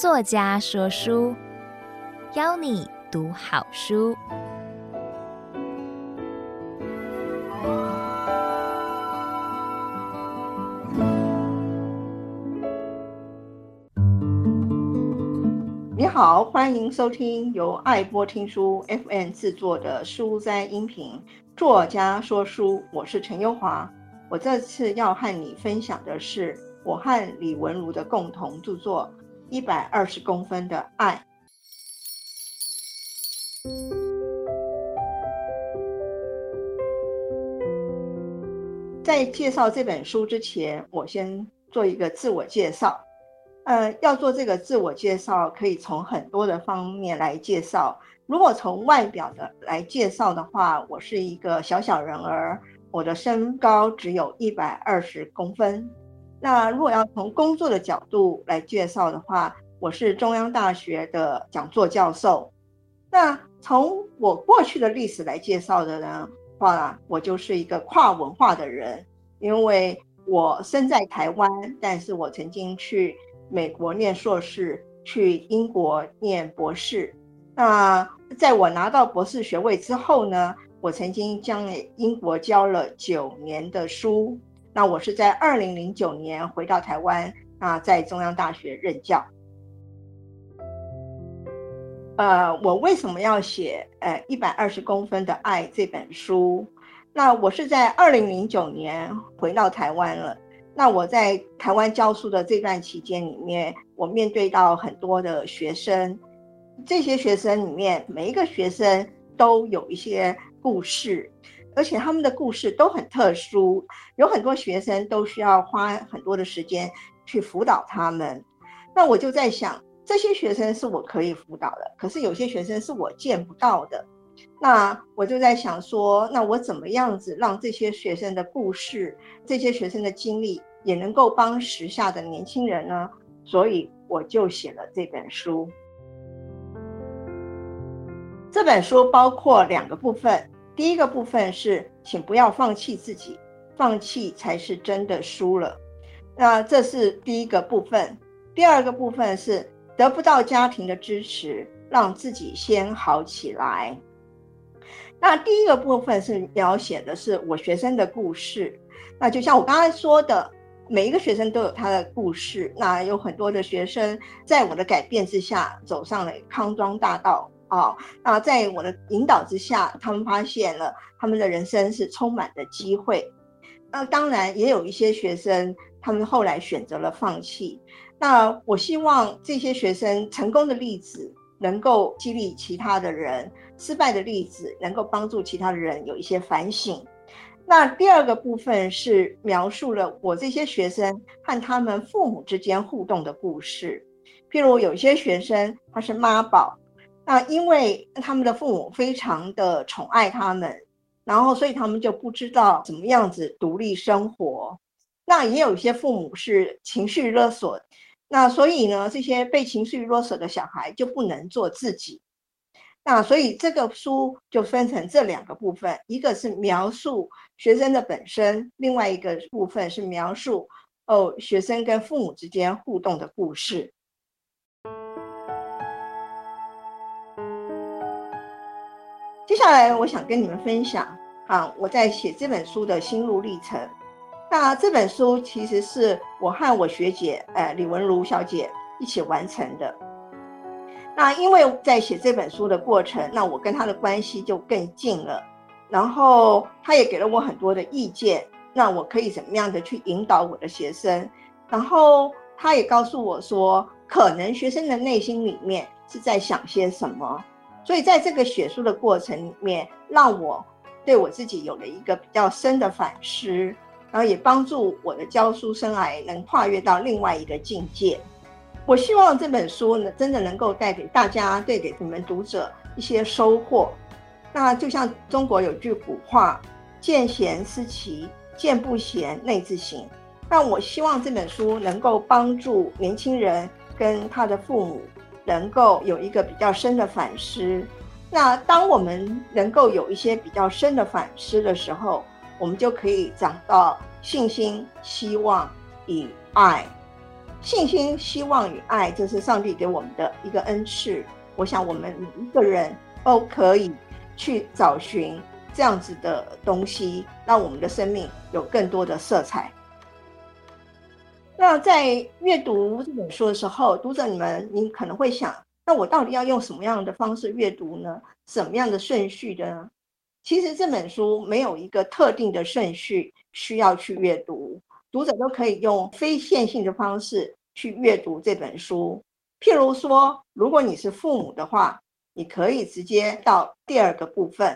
作家说书，邀你读好书。你好，欢迎收听由爱播听书 FM 制作的书斋音频。作家说书，我是陈优华。我这次要和你分享的是我和李文如的共同著作《一百二十公分的爱》。在介绍这本书之前，我先做一个自我介绍。呃，要做这个自我介绍，可以从很多的方面来介绍。如果从外表的来介绍的话，我是一个小小人儿。我的身高只有一百二十公分。那如果要从工作的角度来介绍的话，我是中央大学的讲座教授。那从我过去的历史来介绍的呢话，我就是一个跨文化的人，因为我生在台湾，但是我曾经去美国念硕士，去英国念博士。那在我拿到博士学位之后呢，我曾经将英国教了九年的书，那我是在二零零九年回到台湾，啊，在中央大学任教。呃，我为什么要写呃一百二十公分的爱这本书？那我是在二零零九年回到台湾了。那我在台湾教书的这段期间里面，我面对到很多的学生，这些学生里面每一个学生都有一些。故事，而且他们的故事都很特殊，有很多学生都需要花很多的时间去辅导他们。那我就在想，这些学生是我可以辅导的，可是有些学生是我见不到的。那我就在想说，那我怎么样子让这些学生的故事、这些学生的经历，也能够帮时下的年轻人呢？所以我就写了这本书。这本书包括两个部分，第一个部分是，请不要放弃自己，放弃才是真的输了。那这是第一个部分。第二个部分是，得不到家庭的支持，让自己先好起来。那第一个部分是描写的是我学生的故事。那就像我刚才说的，每一个学生都有他的故事。那有很多的学生在我的改变之下，走上了康庄大道。哦，那在我的引导之下，他们发现了他们的人生是充满的机会。那当然也有一些学生，他们后来选择了放弃。那我希望这些学生成功的例子能够激励其他的人，失败的例子能够帮助其他的人有一些反省。那第二个部分是描述了我这些学生和他们父母之间互动的故事。譬如有些学生他是妈宝。那因为他们的父母非常的宠爱他们，然后所以他们就不知道怎么样子独立生活。那也有一些父母是情绪勒索，那所以呢，这些被情绪勒索的小孩就不能做自己。那所以这个书就分成这两个部分，一个是描述学生的本身，另外一个部分是描述哦学生跟父母之间互动的故事。接下来，我想跟你们分享啊，我在写这本书的心路历程。那这本书其实是我和我学姐，呃，李文如小姐一起完成的。那因为在写这本书的过程，那我跟她的关系就更近了。然后她也给了我很多的意见，那我可以怎么样的去引导我的学生。然后她也告诉我说，可能学生的内心里面是在想些什么。所以，在这个写书的过程里面，让我对我自己有了一个比较深的反思，然后也帮助我的教书生涯能跨越到另外一个境界。我希望这本书呢，真的能够带给大家，带给你们读者一些收获。那就像中国有句古话：“见贤思齐，见不贤内自省。”那我希望这本书能够帮助年轻人跟他的父母。能够有一个比较深的反思，那当我们能够有一些比较深的反思的时候，我们就可以找到信心、希望与爱。信心、希望与爱，这是上帝给我们的一个恩赐。我想，我们每一个人都可以去找寻这样子的东西，让我们的生命有更多的色彩。那在阅读这本书的时候，读者你们，你可能会想，那我到底要用什么样的方式阅读呢？什么样的顺序的呢？其实这本书没有一个特定的顺序需要去阅读，读者都可以用非线性的方式去阅读这本书。譬如说，如果你是父母的话，你可以直接到第二个部分；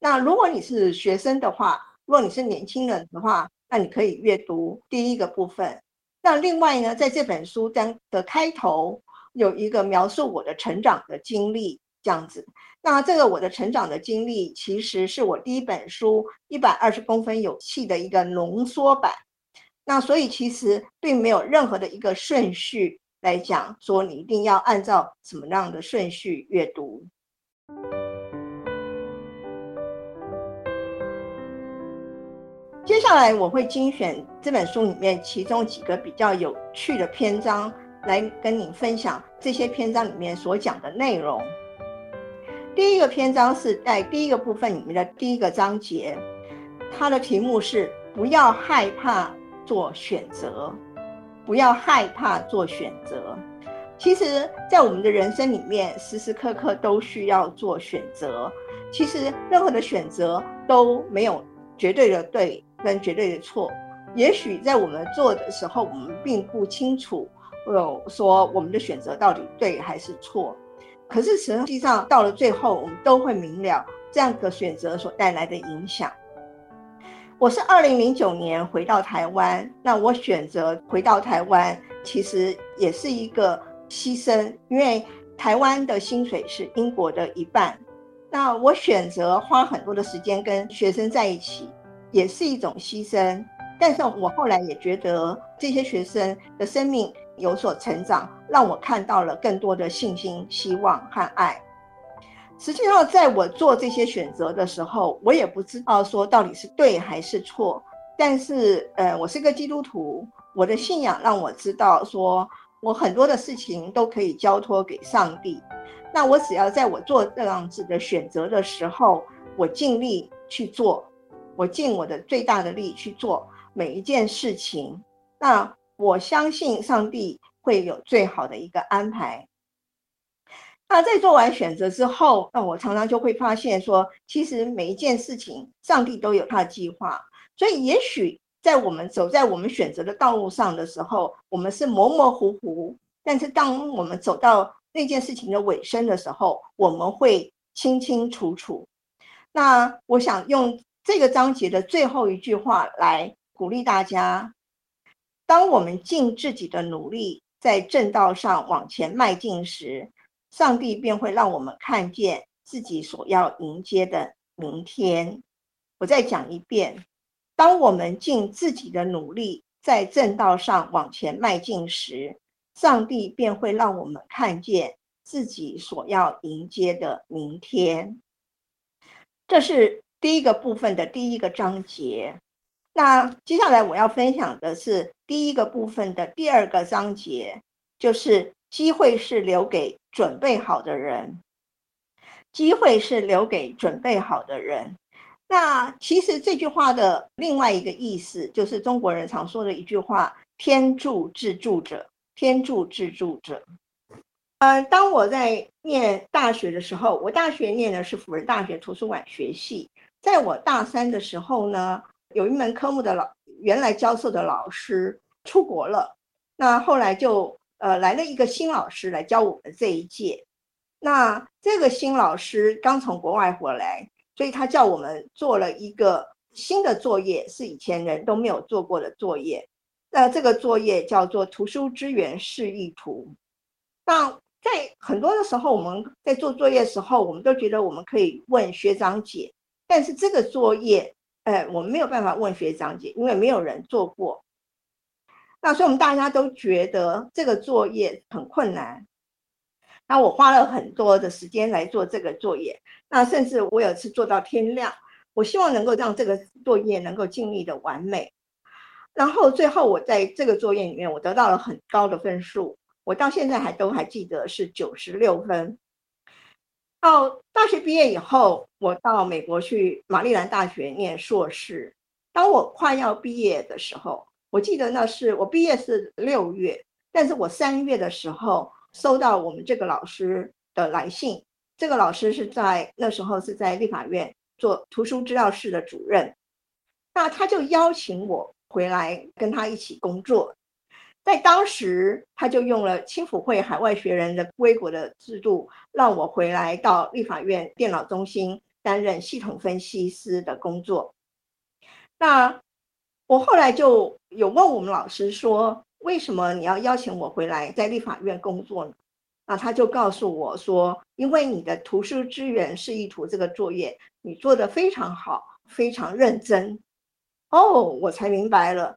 那如果你是学生的话，如果你是年轻人的话，那你可以阅读第一个部分。那另外呢，在这本书当的开头有一个描述我的成长的经历，这样子。那这个我的成长的经历，其实是我第一本书一百二十公分有气的一个浓缩版。那所以其实并没有任何的一个顺序来讲，说你一定要按照什么样的顺序阅读。接下来我会精选这本书里面其中几个比较有趣的篇章，来跟你分享这些篇章里面所讲的内容。第一个篇章是在第一个部分里面的第一个章节，它的题目是“不要害怕做选择”，不要害怕做选择。其实，在我们的人生里面，时时刻刻都需要做选择。其实，任何的选择都没有绝对的对。跟绝对的错，也许在我们做的时候，我们并不清楚，有说我们的选择到底对还是错。可是实际上到了最后，我们都会明了这样的选择所带来的影响。我是二零零九年回到台湾，那我选择回到台湾，其实也是一个牺牲，因为台湾的薪水是英国的一半。那我选择花很多的时间跟学生在一起。也是一种牺牲，但是我后来也觉得这些学生的生命有所成长，让我看到了更多的信心、希望和爱。实际上，在我做这些选择的时候，我也不知道说到底是对还是错。但是，呃，我是个基督徒，我的信仰让我知道说，我很多的事情都可以交托给上帝。那我只要在我做这样子的选择的时候，我尽力去做。我尽我的最大的力去做每一件事情，那我相信上帝会有最好的一个安排。那在做完选择之后，那我常常就会发现说，其实每一件事情上帝都有他的计划。所以，也许在我们走在我们选择的道路上的时候，我们是模模糊糊，但是当我们走到那件事情的尾声的时候，我们会清清楚楚。那我想用。这个章节的最后一句话来鼓励大家：当我们尽自己的努力在正道上往前迈进时，上帝便会让我们看见自己所要迎接的明天。我再讲一遍：当我们尽自己的努力在正道上往前迈进时，上帝便会让我们看见自己所要迎接的明天。这是。第一个部分的第一个章节，那接下来我要分享的是第一个部分的第二个章节，就是机会是留给准备好的人。机会是留给准备好的人。那其实这句话的另外一个意思，就是中国人常说的一句话：“天助自助者，天助自助者。”嗯，当我在念大学的时候，我大学念的是辅仁大学图书馆学系。在我大三的时候呢，有一门科目的老原来教授的老师出国了，那后来就呃来了一个新老师来教我们这一届。那这个新老师刚从国外回来，所以他叫我们做了一个新的作业，是以前人都没有做过的作业。那这个作业叫做图书资源示意图。那在很多的时候，我们在做作业的时候，我们都觉得我们可以问学长姐。但是这个作业，呃，我们没有办法问学长姐，因为没有人做过。那所以我们大家都觉得这个作业很困难。那我花了很多的时间来做这个作业，那甚至我有次做到天亮。我希望能够让这个作业能够尽力的完美。然后最后我在这个作业里面，我得到了很高的分数，我到现在还都还记得是九十六分。到大学毕业以后，我到美国去玛丽兰大学念硕士。当我快要毕业的时候，我记得那是我毕业是六月，但是我三月的时候收到我们这个老师的来信。这个老师是在那时候是在立法院做图书资料室的主任，那他就邀请我回来跟他一起工作。在当时，他就用了青辅会海外学人的归国的制度，让我回来到立法院电脑中心担任系统分析师的工作。那我后来就有问我们老师说，为什么你要邀请我回来在立法院工作呢？那他就告诉我说，因为你的图书资源示意图这个作业，你做得非常好，非常认真。哦，我才明白了，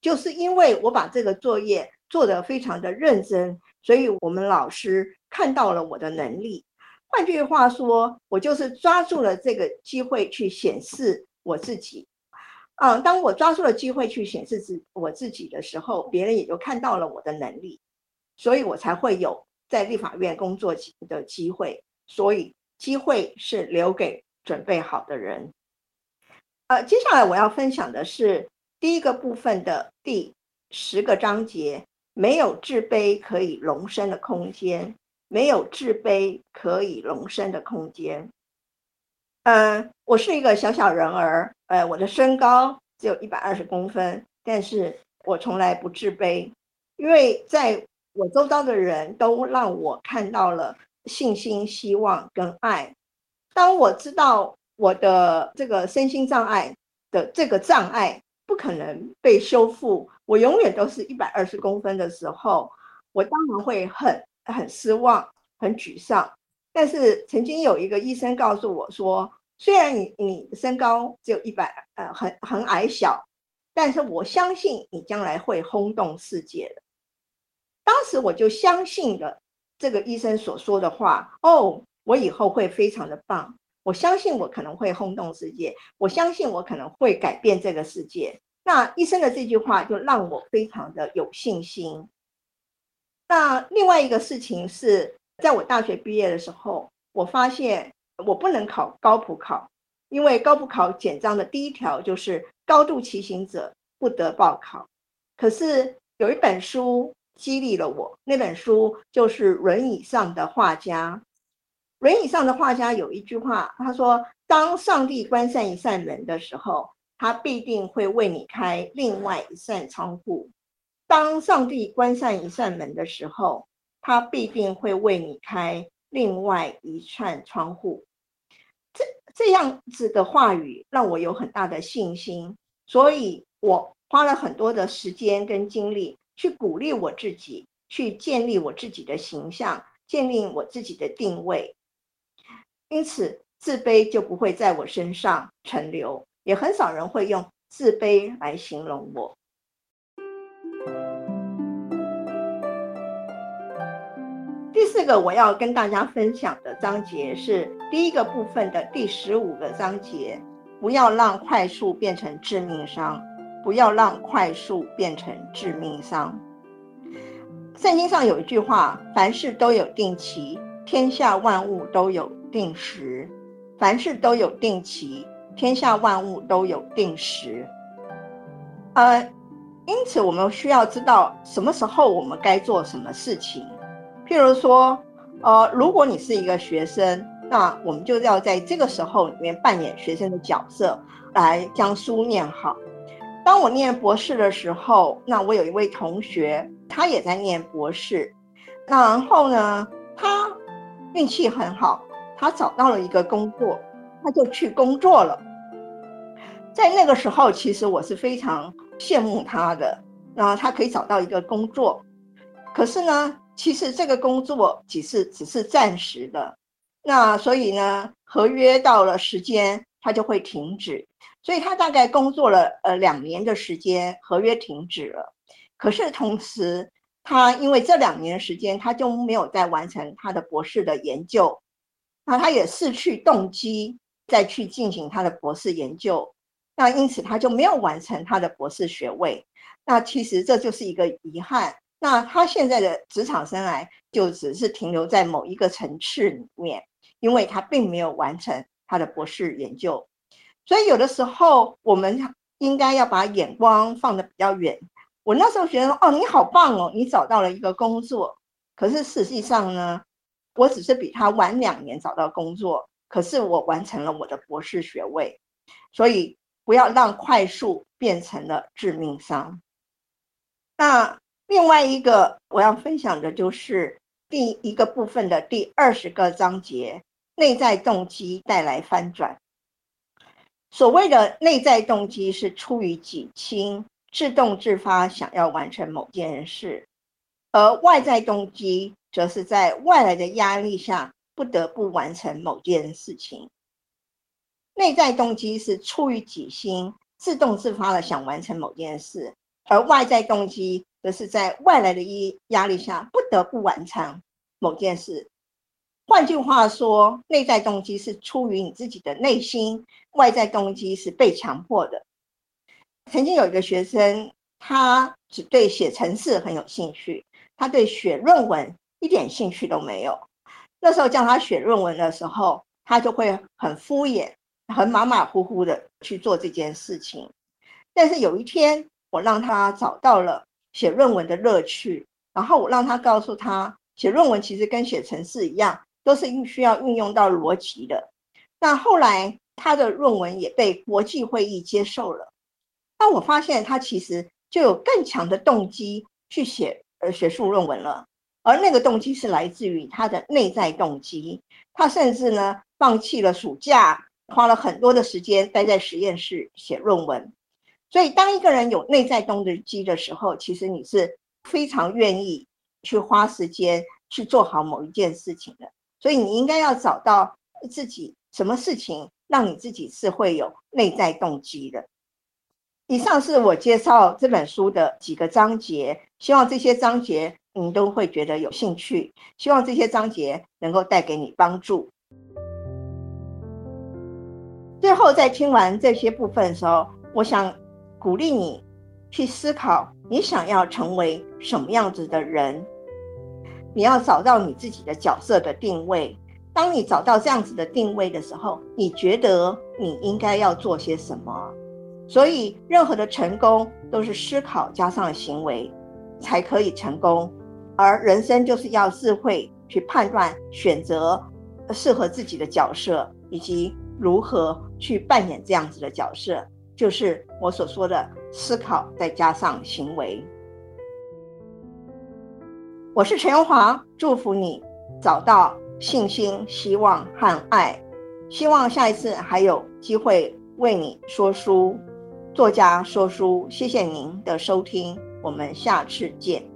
就是因为我把这个作业做得非常的认真，所以我们老师看到了我的能力。换句话说，我就是抓住了这个机会去显示我自己。嗯，当我抓住了机会去显示自我自己的时候，别人也就看到了我的能力，所以我才会有。在立法院工作的机会，所以机会是留给准备好的人。呃，接下来我要分享的是第一个部分的第十个章节：没有自卑可以容身的空间，没有自卑可以容身的空间。嗯、我是一个小小人儿，呃，我的身高只有一百二十公分，但是我从来不自卑，因为在。我周遭的人都让我看到了信心、希望跟爱。当我知道我的这个身心障碍的这个障碍不可能被修复，我永远都是一百二十公分的时候，我当然会很很失望、很沮丧。但是曾经有一个医生告诉我说，虽然你你身高只有一百，呃，很很矮小，但是我相信你将来会轰动世界的。当时我就相信了这个医生所说的话哦，我以后会非常的棒。我相信我可能会轰动世界，我相信我可能会改变这个世界。那医生的这句话就让我非常的有信心。那另外一个事情是在我大学毕业的时候，我发现我不能考高普考，因为高普考简章的第一条就是高度骑行者不得报考。可是有一本书。激励了我。那本书就是《轮椅上的画家》。轮椅上的画家有一句话，他说：“当上帝关上一扇门的时候，他必定会为你开另外一扇窗户。当上帝关上一扇门的时候，他必定会为你开另外一扇窗户。”这这样子的话语让我有很大的信心，所以我花了很多的时间跟精力。去鼓励我自己，去建立我自己的形象，建立我自己的定位。因此，自卑就不会在我身上存留，也很少人会用自卑来形容我。第四个我要跟大家分享的章节是第一个部分的第十五个章节：不要让快速变成致命伤。不要让快速变成致命伤。圣经上有一句话：“凡事都有定期，天下万物都有定时。凡事都有定期，天下万物都有定时。”呃，因此我们需要知道什么时候我们该做什么事情。譬如说，呃，如果你是一个学生，那我们就要在这个时候里面扮演学生的角色，来将书念好。当我念博士的时候，那我有一位同学，他也在念博士。那然后呢，他运气很好，他找到了一个工作，他就去工作了。在那个时候，其实我是非常羡慕他的，那他可以找到一个工作。可是呢，其实这个工作只是只是暂时的，那所以呢，合约到了时间，他就会停止。所以他大概工作了呃两年的时间，合约停止了。可是同时，他因为这两年时间，他就没有再完成他的博士的研究，那他也失去动机再去进行他的博士研究。那因此他就没有完成他的博士学位。那其实这就是一个遗憾。那他现在的职场生涯就只是停留在某一个层次里面，因为他并没有完成他的博士研究。所以有的时候我们应该要把眼光放得比较远。我那时候觉得哦，你好棒哦，你找到了一个工作。可是实际上呢，我只是比他晚两年找到工作，可是我完成了我的博士学位。所以不要让快速变成了致命伤。那另外一个我要分享的就是第一个部分的第二十个章节，内在动机带来翻转。所谓的内在动机是出于己心，自动自发想要完成某件事，而外在动机则是在外来的压力下不得不完成某件事情。内在动机是出于己心，自动自发的想完成某件事，而外在动机则是在外来的压压力下不得不完成某件事。换句话说，内在动机是出于你自己的内心，外在动机是被强迫的。曾经有一个学生，他只对写程式很有兴趣，他对写论文一点兴趣都没有。那时候叫他写论文的时候，他就会很敷衍、很马马虎虎的去做这件事情。但是有一天，我让他找到了写论文的乐趣，然后我让他告诉他，写论文其实跟写程式一样，都是运需要运用到逻辑的。那后来他的论文也被国际会议接受了。那我发现他其实就有更强的动机去写呃学术论文了，而那个动机是来自于他的内在动机。他甚至呢放弃了暑假，花了很多的时间待在实验室写论文。所以，当一个人有内在动机的时候，其实你是非常愿意去花时间去做好某一件事情的。所以，你应该要找到自己什么事情让你自己是会有内在动机的。以上是我介绍这本书的几个章节，希望这些章节你都会觉得有兴趣，希望这些章节能够带给你帮助。最后，在听完这些部分的时候，我想鼓励你去思考，你想要成为什么样子的人？你要找到你自己的角色的定位。当你找到这样子的定位的时候，你觉得你应该要做些什么？所以，任何的成功都是思考加上行为才可以成功，而人生就是要智慧去判断、选择适合自己的角色，以及如何去扮演这样子的角色，就是我所说的思考再加上行为。我是陈荣华，祝福你找到信心、希望和爱，希望下一次还有机会为你说书。作家说书，谢谢您的收听，我们下次见。